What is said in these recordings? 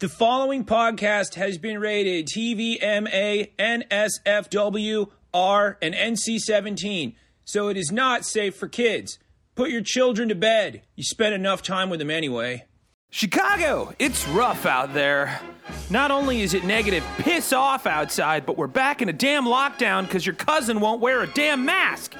The following podcast has been rated TVMA, NSFW, R, and NC 17, so it is not safe for kids. Put your children to bed. You spend enough time with them anyway. Chicago, it's rough out there. Not only is it negative piss off outside, but we're back in a damn lockdown because your cousin won't wear a damn mask.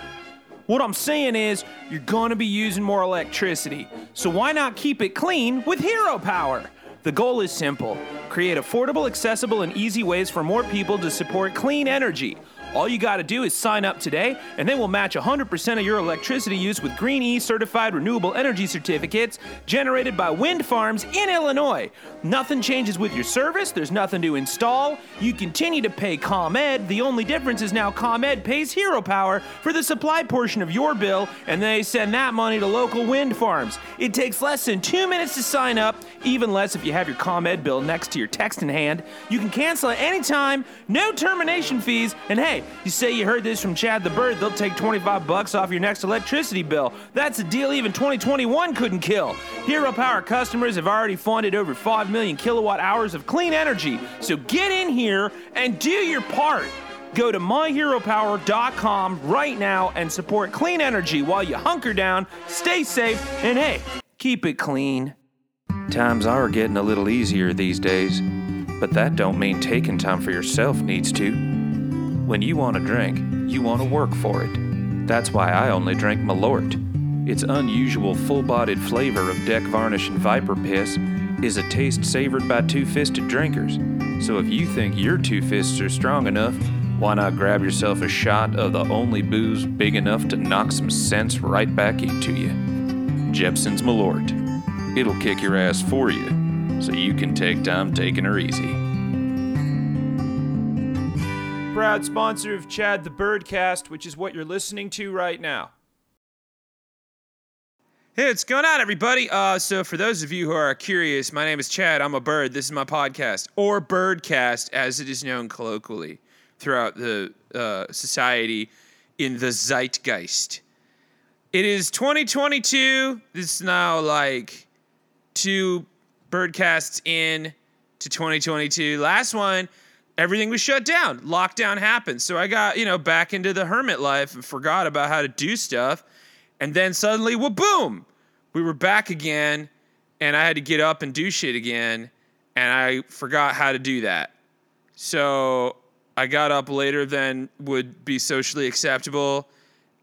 What I'm saying is, you're gonna be using more electricity, so why not keep it clean with Hero Power? The goal is simple create affordable, accessible, and easy ways for more people to support clean energy. All you got to do is sign up today, and then we'll match 100% of your electricity use with Green E certified renewable energy certificates generated by wind farms in Illinois. Nothing changes with your service, there's nothing to install. You continue to pay ComEd. The only difference is now ComEd pays Hero Power for the supply portion of your bill, and they send that money to local wind farms. It takes less than two minutes to sign up, even less if you have your ComEd bill next to your text in hand. You can cancel at any time, no termination fees, and hey, you say you heard this from Chad the Bird, they'll take 25 bucks off your next electricity bill. That's a deal even 2021 couldn't kill. Hero Power customers have already funded over 5 million kilowatt hours of clean energy, so get in here and do your part. Go to myheropower.com right now and support clean energy while you hunker down, stay safe, and hey, keep it clean. Times are getting a little easier these days, but that don't mean taking time for yourself needs to. When you want a drink, you want to work for it. That's why I only drink Malort. Its unusual full-bodied flavor of deck varnish and viper piss is a taste savored by two-fisted drinkers. So if you think your two fists are strong enough, why not grab yourself a shot of the only booze big enough to knock some sense right back into you? Jeppson's Malort. It'll kick your ass for you, so you can take time taking her easy. Proud sponsor of Chad the Birdcast, which is what you're listening to right now. Hey, what's going on, everybody? Uh, so, for those of you who are curious, my name is Chad. I'm a bird. This is my podcast, or Birdcast, as it is known colloquially throughout the uh, society in the zeitgeist. It is 2022. This is now like two Birdcasts in to 2022. Last one, everything was shut down. Lockdown happened. So I got, you know, back into the hermit life and forgot about how to do stuff. And then suddenly, well, boom, we were back again, and I had to get up and do shit again, and I forgot how to do that. So I got up later than would be socially acceptable.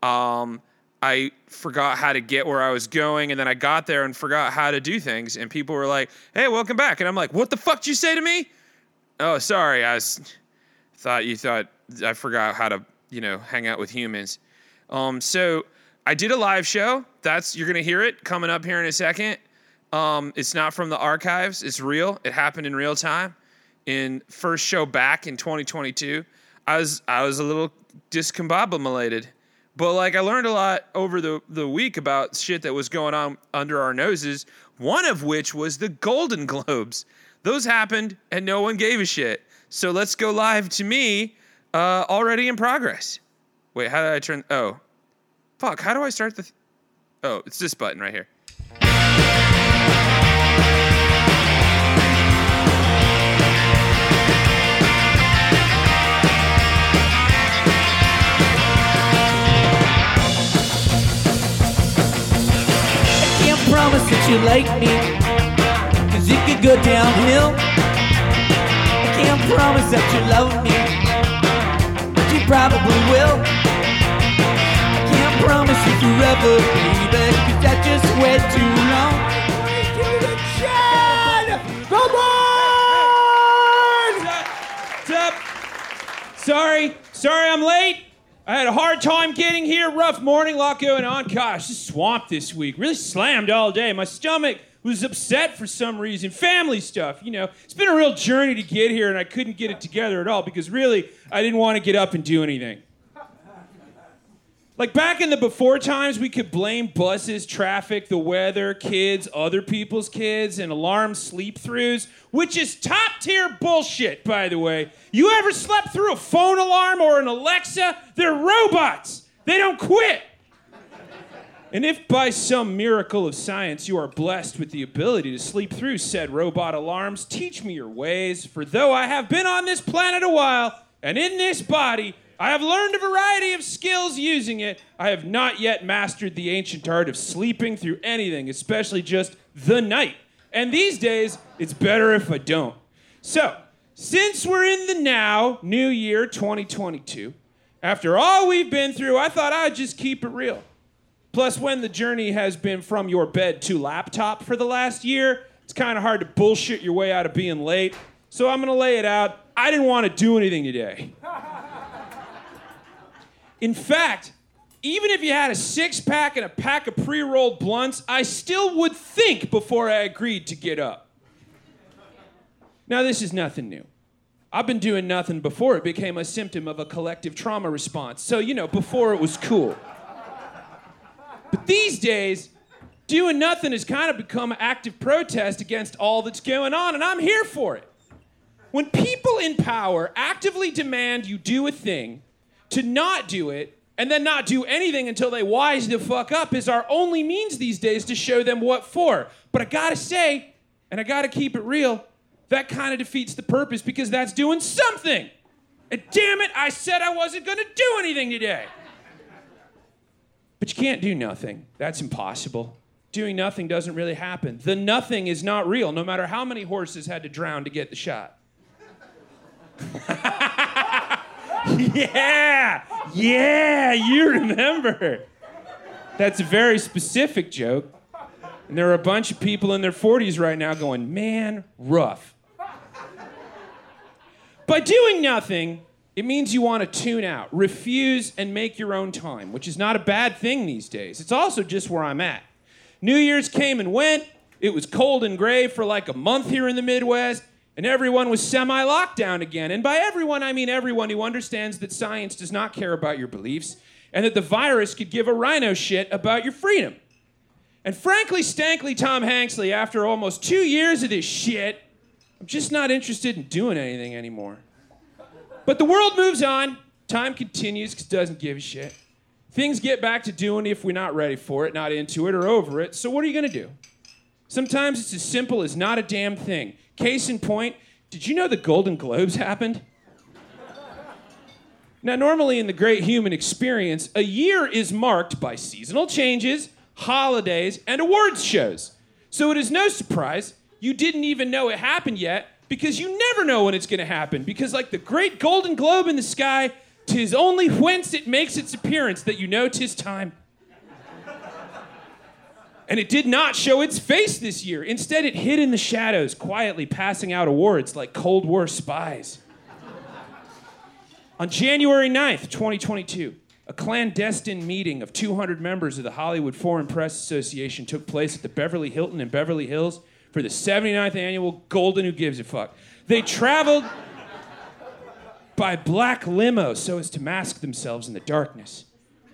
Um, I forgot how to get where I was going, and then I got there and forgot how to do things. And people were like, "Hey, welcome back," and I'm like, "What the fuck did you say to me?" Oh, sorry, I was, thought you thought I forgot how to, you know, hang out with humans. Um, so I did a live show. That's you're gonna hear it coming up here in a second. Um, it's not from the archives. It's real. It happened in real time. In first show back in 2022, I was I was a little discombobulated, but like I learned a lot over the the week about shit that was going on under our noses. One of which was the Golden Globes. Those happened and no one gave a shit. So let's go live to me. Uh, already in progress. Wait, how did I turn? Oh, fuck. How do I start the? Th- oh, it's this button right here. Promise that you like me, cause it could go downhill. I can't promise that you love me, but you probably will. I can't promise you forever, baby, cause that just way too long. Sorry, sorry I'm late. I had a hard time getting here. Rough morning, lot going on. Gosh, this swamp this week really slammed all day. My stomach was upset for some reason. Family stuff, you know. It's been a real journey to get here, and I couldn't get it together at all because really I didn't want to get up and do anything. Like back in the before times, we could blame buses, traffic, the weather, kids, other people's kids, and alarm sleep throughs, which is top tier bullshit, by the way. You ever slept through a phone alarm or an Alexa? They're robots, they don't quit. And if by some miracle of science you are blessed with the ability to sleep through said robot alarms, teach me your ways, for though I have been on this planet a while, and in this body, I have learned a variety of skills using it. I have not yet mastered the ancient art of sleeping through anything, especially just the night. And these days, it's better if I don't. So, since we're in the now, new year 2022, after all we've been through, I thought I'd just keep it real. Plus, when the journey has been from your bed to laptop for the last year, it's kind of hard to bullshit your way out of being late. So I'm gonna lay it out. I didn't want to do anything today. In fact, even if you had a six pack and a pack of pre rolled blunts, I still would think before I agreed to get up. Now, this is nothing new. I've been doing nothing before it became a symptom of a collective trauma response. So, you know, before it was cool. But these days, doing nothing has kind of become active protest against all that's going on, and I'm here for it. When people in power actively demand you do a thing, to not do it and then not do anything until they wise the fuck up is our only means these days to show them what for. But I gotta say, and I gotta keep it real, that kind of defeats the purpose because that's doing something. And damn it, I said I wasn't gonna do anything today. But you can't do nothing. That's impossible. Doing nothing doesn't really happen. The nothing is not real, no matter how many horses had to drown to get the shot. yeah, yeah, you remember. That's a very specific joke. And there are a bunch of people in their 40s right now going, man, rough. By doing nothing, it means you want to tune out, refuse, and make your own time, which is not a bad thing these days. It's also just where I'm at. New Year's came and went. It was cold and gray for like a month here in the Midwest and everyone was semi lockdown again. And by everyone, I mean everyone who understands that science does not care about your beliefs and that the virus could give a rhino shit about your freedom. And frankly, Stankly Tom Hanksley, after almost two years of this shit, I'm just not interested in doing anything anymore. But the world moves on, time continues because doesn't give a shit. Things get back to doing if we're not ready for it, not into it, or over it. So what are you gonna do? Sometimes it's as simple as not a damn thing. Case in point, did you know the Golden Globes happened? Now, normally in the great human experience, a year is marked by seasonal changes, holidays, and awards shows. So it is no surprise you didn't even know it happened yet because you never know when it's going to happen. Because, like the great Golden Globe in the sky, tis only whence it makes its appearance that you know tis time. And it did not show its face this year. Instead, it hid in the shadows, quietly passing out awards like Cold War spies. On January 9th, 2022, a clandestine meeting of 200 members of the Hollywood Foreign Press Association took place at the Beverly Hilton in Beverly Hills for the 79th annual Golden Who Gives a Fuck. They traveled by black limo so as to mask themselves in the darkness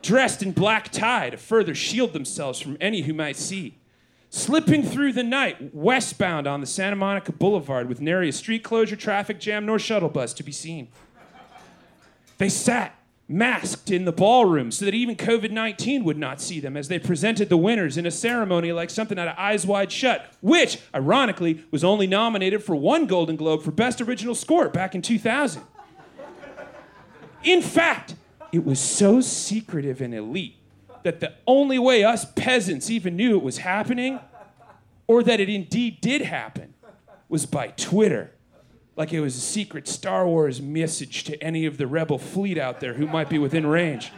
dressed in black tie to further shield themselves from any who might see. Slipping through the night, westbound on the Santa Monica Boulevard with nary a street closure, traffic jam, nor shuttle bus to be seen. They sat masked in the ballroom so that even COVID 19 would not see them as they presented the winners in a ceremony like something out of Eyes Wide Shut, which, ironically, was only nominated for one Golden Globe for Best Original Score back in 2000. In fact, it was so secretive and elite that the only way us peasants even knew it was happening, or that it indeed did happen, was by Twitter. Like it was a secret Star Wars message to any of the rebel fleet out there who might be within range,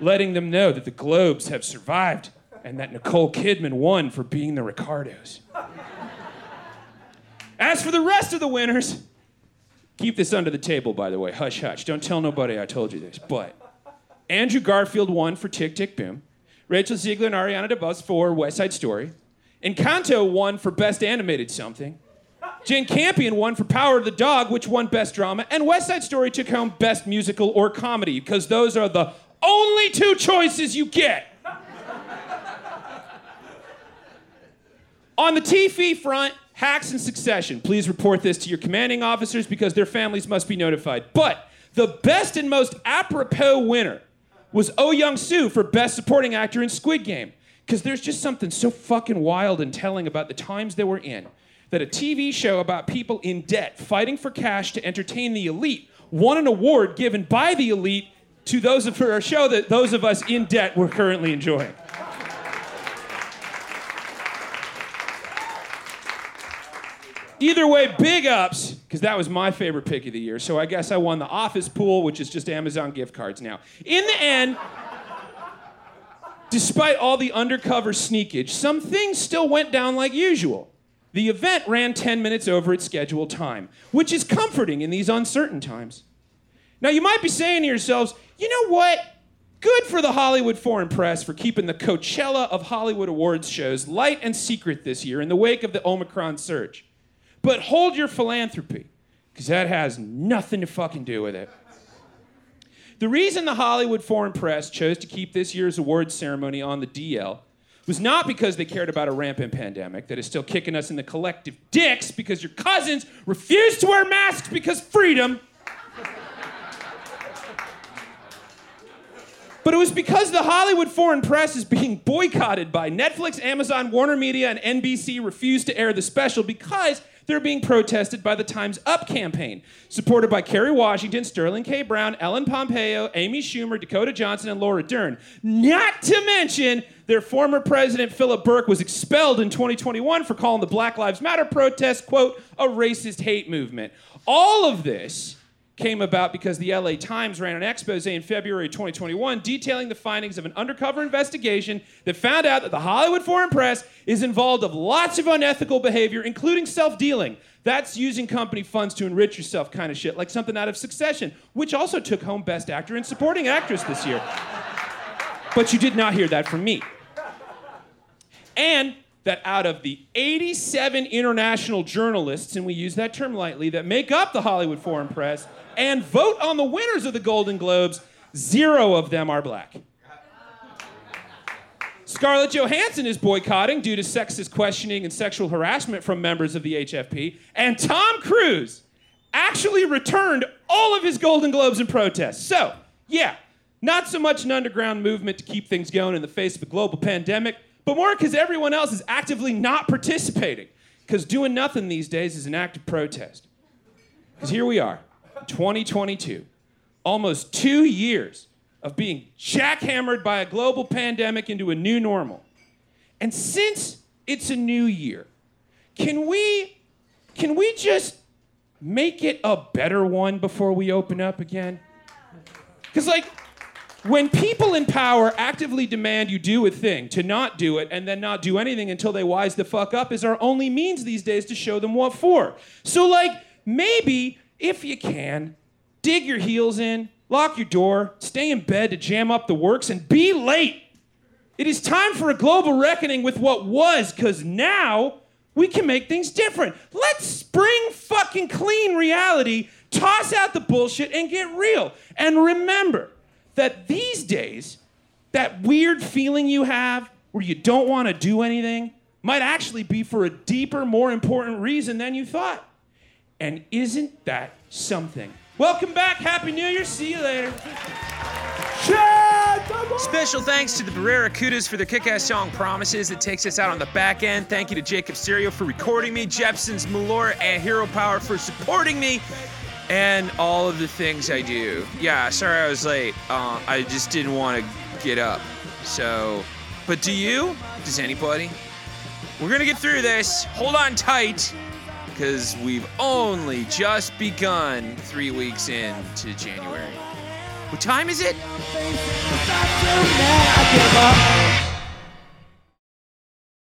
letting them know that the Globes have survived and that Nicole Kidman won for being the Ricardos. As for the rest of the winners, Keep this under the table, by the way. Hush, hush. Don't tell nobody I told you this. But Andrew Garfield won for Tick, Tick, Boom. Rachel Zegler and Ariana DeBose for West Side Story. Encanto won for Best Animated Something. Jane Campion won for Power of the Dog, which won Best Drama. And West Side Story took home Best Musical or Comedy, because those are the only two choices you get. On the TV front, Hacks in succession. Please report this to your commanding officers because their families must be notified. But the best and most apropos winner was Oh Young Soo for Best Supporting Actor in Squid Game. Because there's just something so fucking wild and telling about the times that we're in that a TV show about people in debt fighting for cash to entertain the elite won an award given by the elite to those of for a show that those of us in debt were currently enjoying. Either way, big ups, because that was my favorite pick of the year. So I guess I won the office pool, which is just Amazon gift cards now. In the end, despite all the undercover sneakage, some things still went down like usual. The event ran 10 minutes over its scheduled time, which is comforting in these uncertain times. Now, you might be saying to yourselves, you know what? Good for the Hollywood Foreign Press for keeping the Coachella of Hollywood awards shows light and secret this year in the wake of the Omicron surge. But hold your philanthropy, because that has nothing to fucking do with it. The reason the Hollywood Foreign Press chose to keep this year's awards ceremony on the DL was not because they cared about a rampant pandemic that is still kicking us in the collective dicks because your cousins refuse to wear masks because freedom. But it was because the Hollywood Foreign Press is being boycotted by Netflix, Amazon, Warner Media, and NBC refused to air the special because they're being protested by the Time's Up campaign, supported by Kerry Washington, Sterling K. Brown, Ellen Pompeo, Amy Schumer, Dakota Johnson, and Laura Dern. Not to mention their former president, Philip Berk, was expelled in 2021 for calling the Black Lives Matter protest, quote, a racist hate movement. All of this came about because the LA Times ran an expose in February 2021 detailing the findings of an undercover investigation that found out that the Hollywood Foreign Press is involved of lots of unethical behavior, including self-dealing. That's using company funds to enrich yourself kind of shit, like something out of Succession, which also took home Best Actor and Supporting Actress this year. But you did not hear that from me. And that out of the 87 international journalists, and we use that term lightly, that make up the Hollywood Foreign Press, and vote on the winners of the Golden Globes, zero of them are black. Scarlett Johansson is boycotting due to sexist questioning and sexual harassment from members of the HFP, and Tom Cruise actually returned all of his Golden Globes in protest. So, yeah, not so much an underground movement to keep things going in the face of a global pandemic, but more because everyone else is actively not participating. Because doing nothing these days is an act of protest. Because here we are. 2022, almost two years of being jackhammered by a global pandemic into a new normal. And since it's a new year, can we can we just make it a better one before we open up again? Cuz like when people in power actively demand you do a thing, to not do it and then not do anything until they wise the fuck up is our only means these days to show them what for. So like maybe if you can, dig your heels in, lock your door, stay in bed to jam up the works, and be late. It is time for a global reckoning with what was, because now we can make things different. Let's spring fucking clean reality, toss out the bullshit, and get real. And remember that these days, that weird feeling you have where you don't want to do anything might actually be for a deeper, more important reason than you thought. And isn't that something? Welcome back. Happy New Year. See you later. Special thanks to the Barrera Barracudas for their kick-ass song Promises that takes us out on the back end. Thank you to Jacob Stereo for recording me, Jeppson's Malort, and Hero Power for supporting me, and all of the things I do. Yeah, sorry I was late. Uh, I just didn't want to get up. So, but do you? Does anybody? We're gonna get through this. Hold on tight because we've only just begun three weeks into January. What time is it?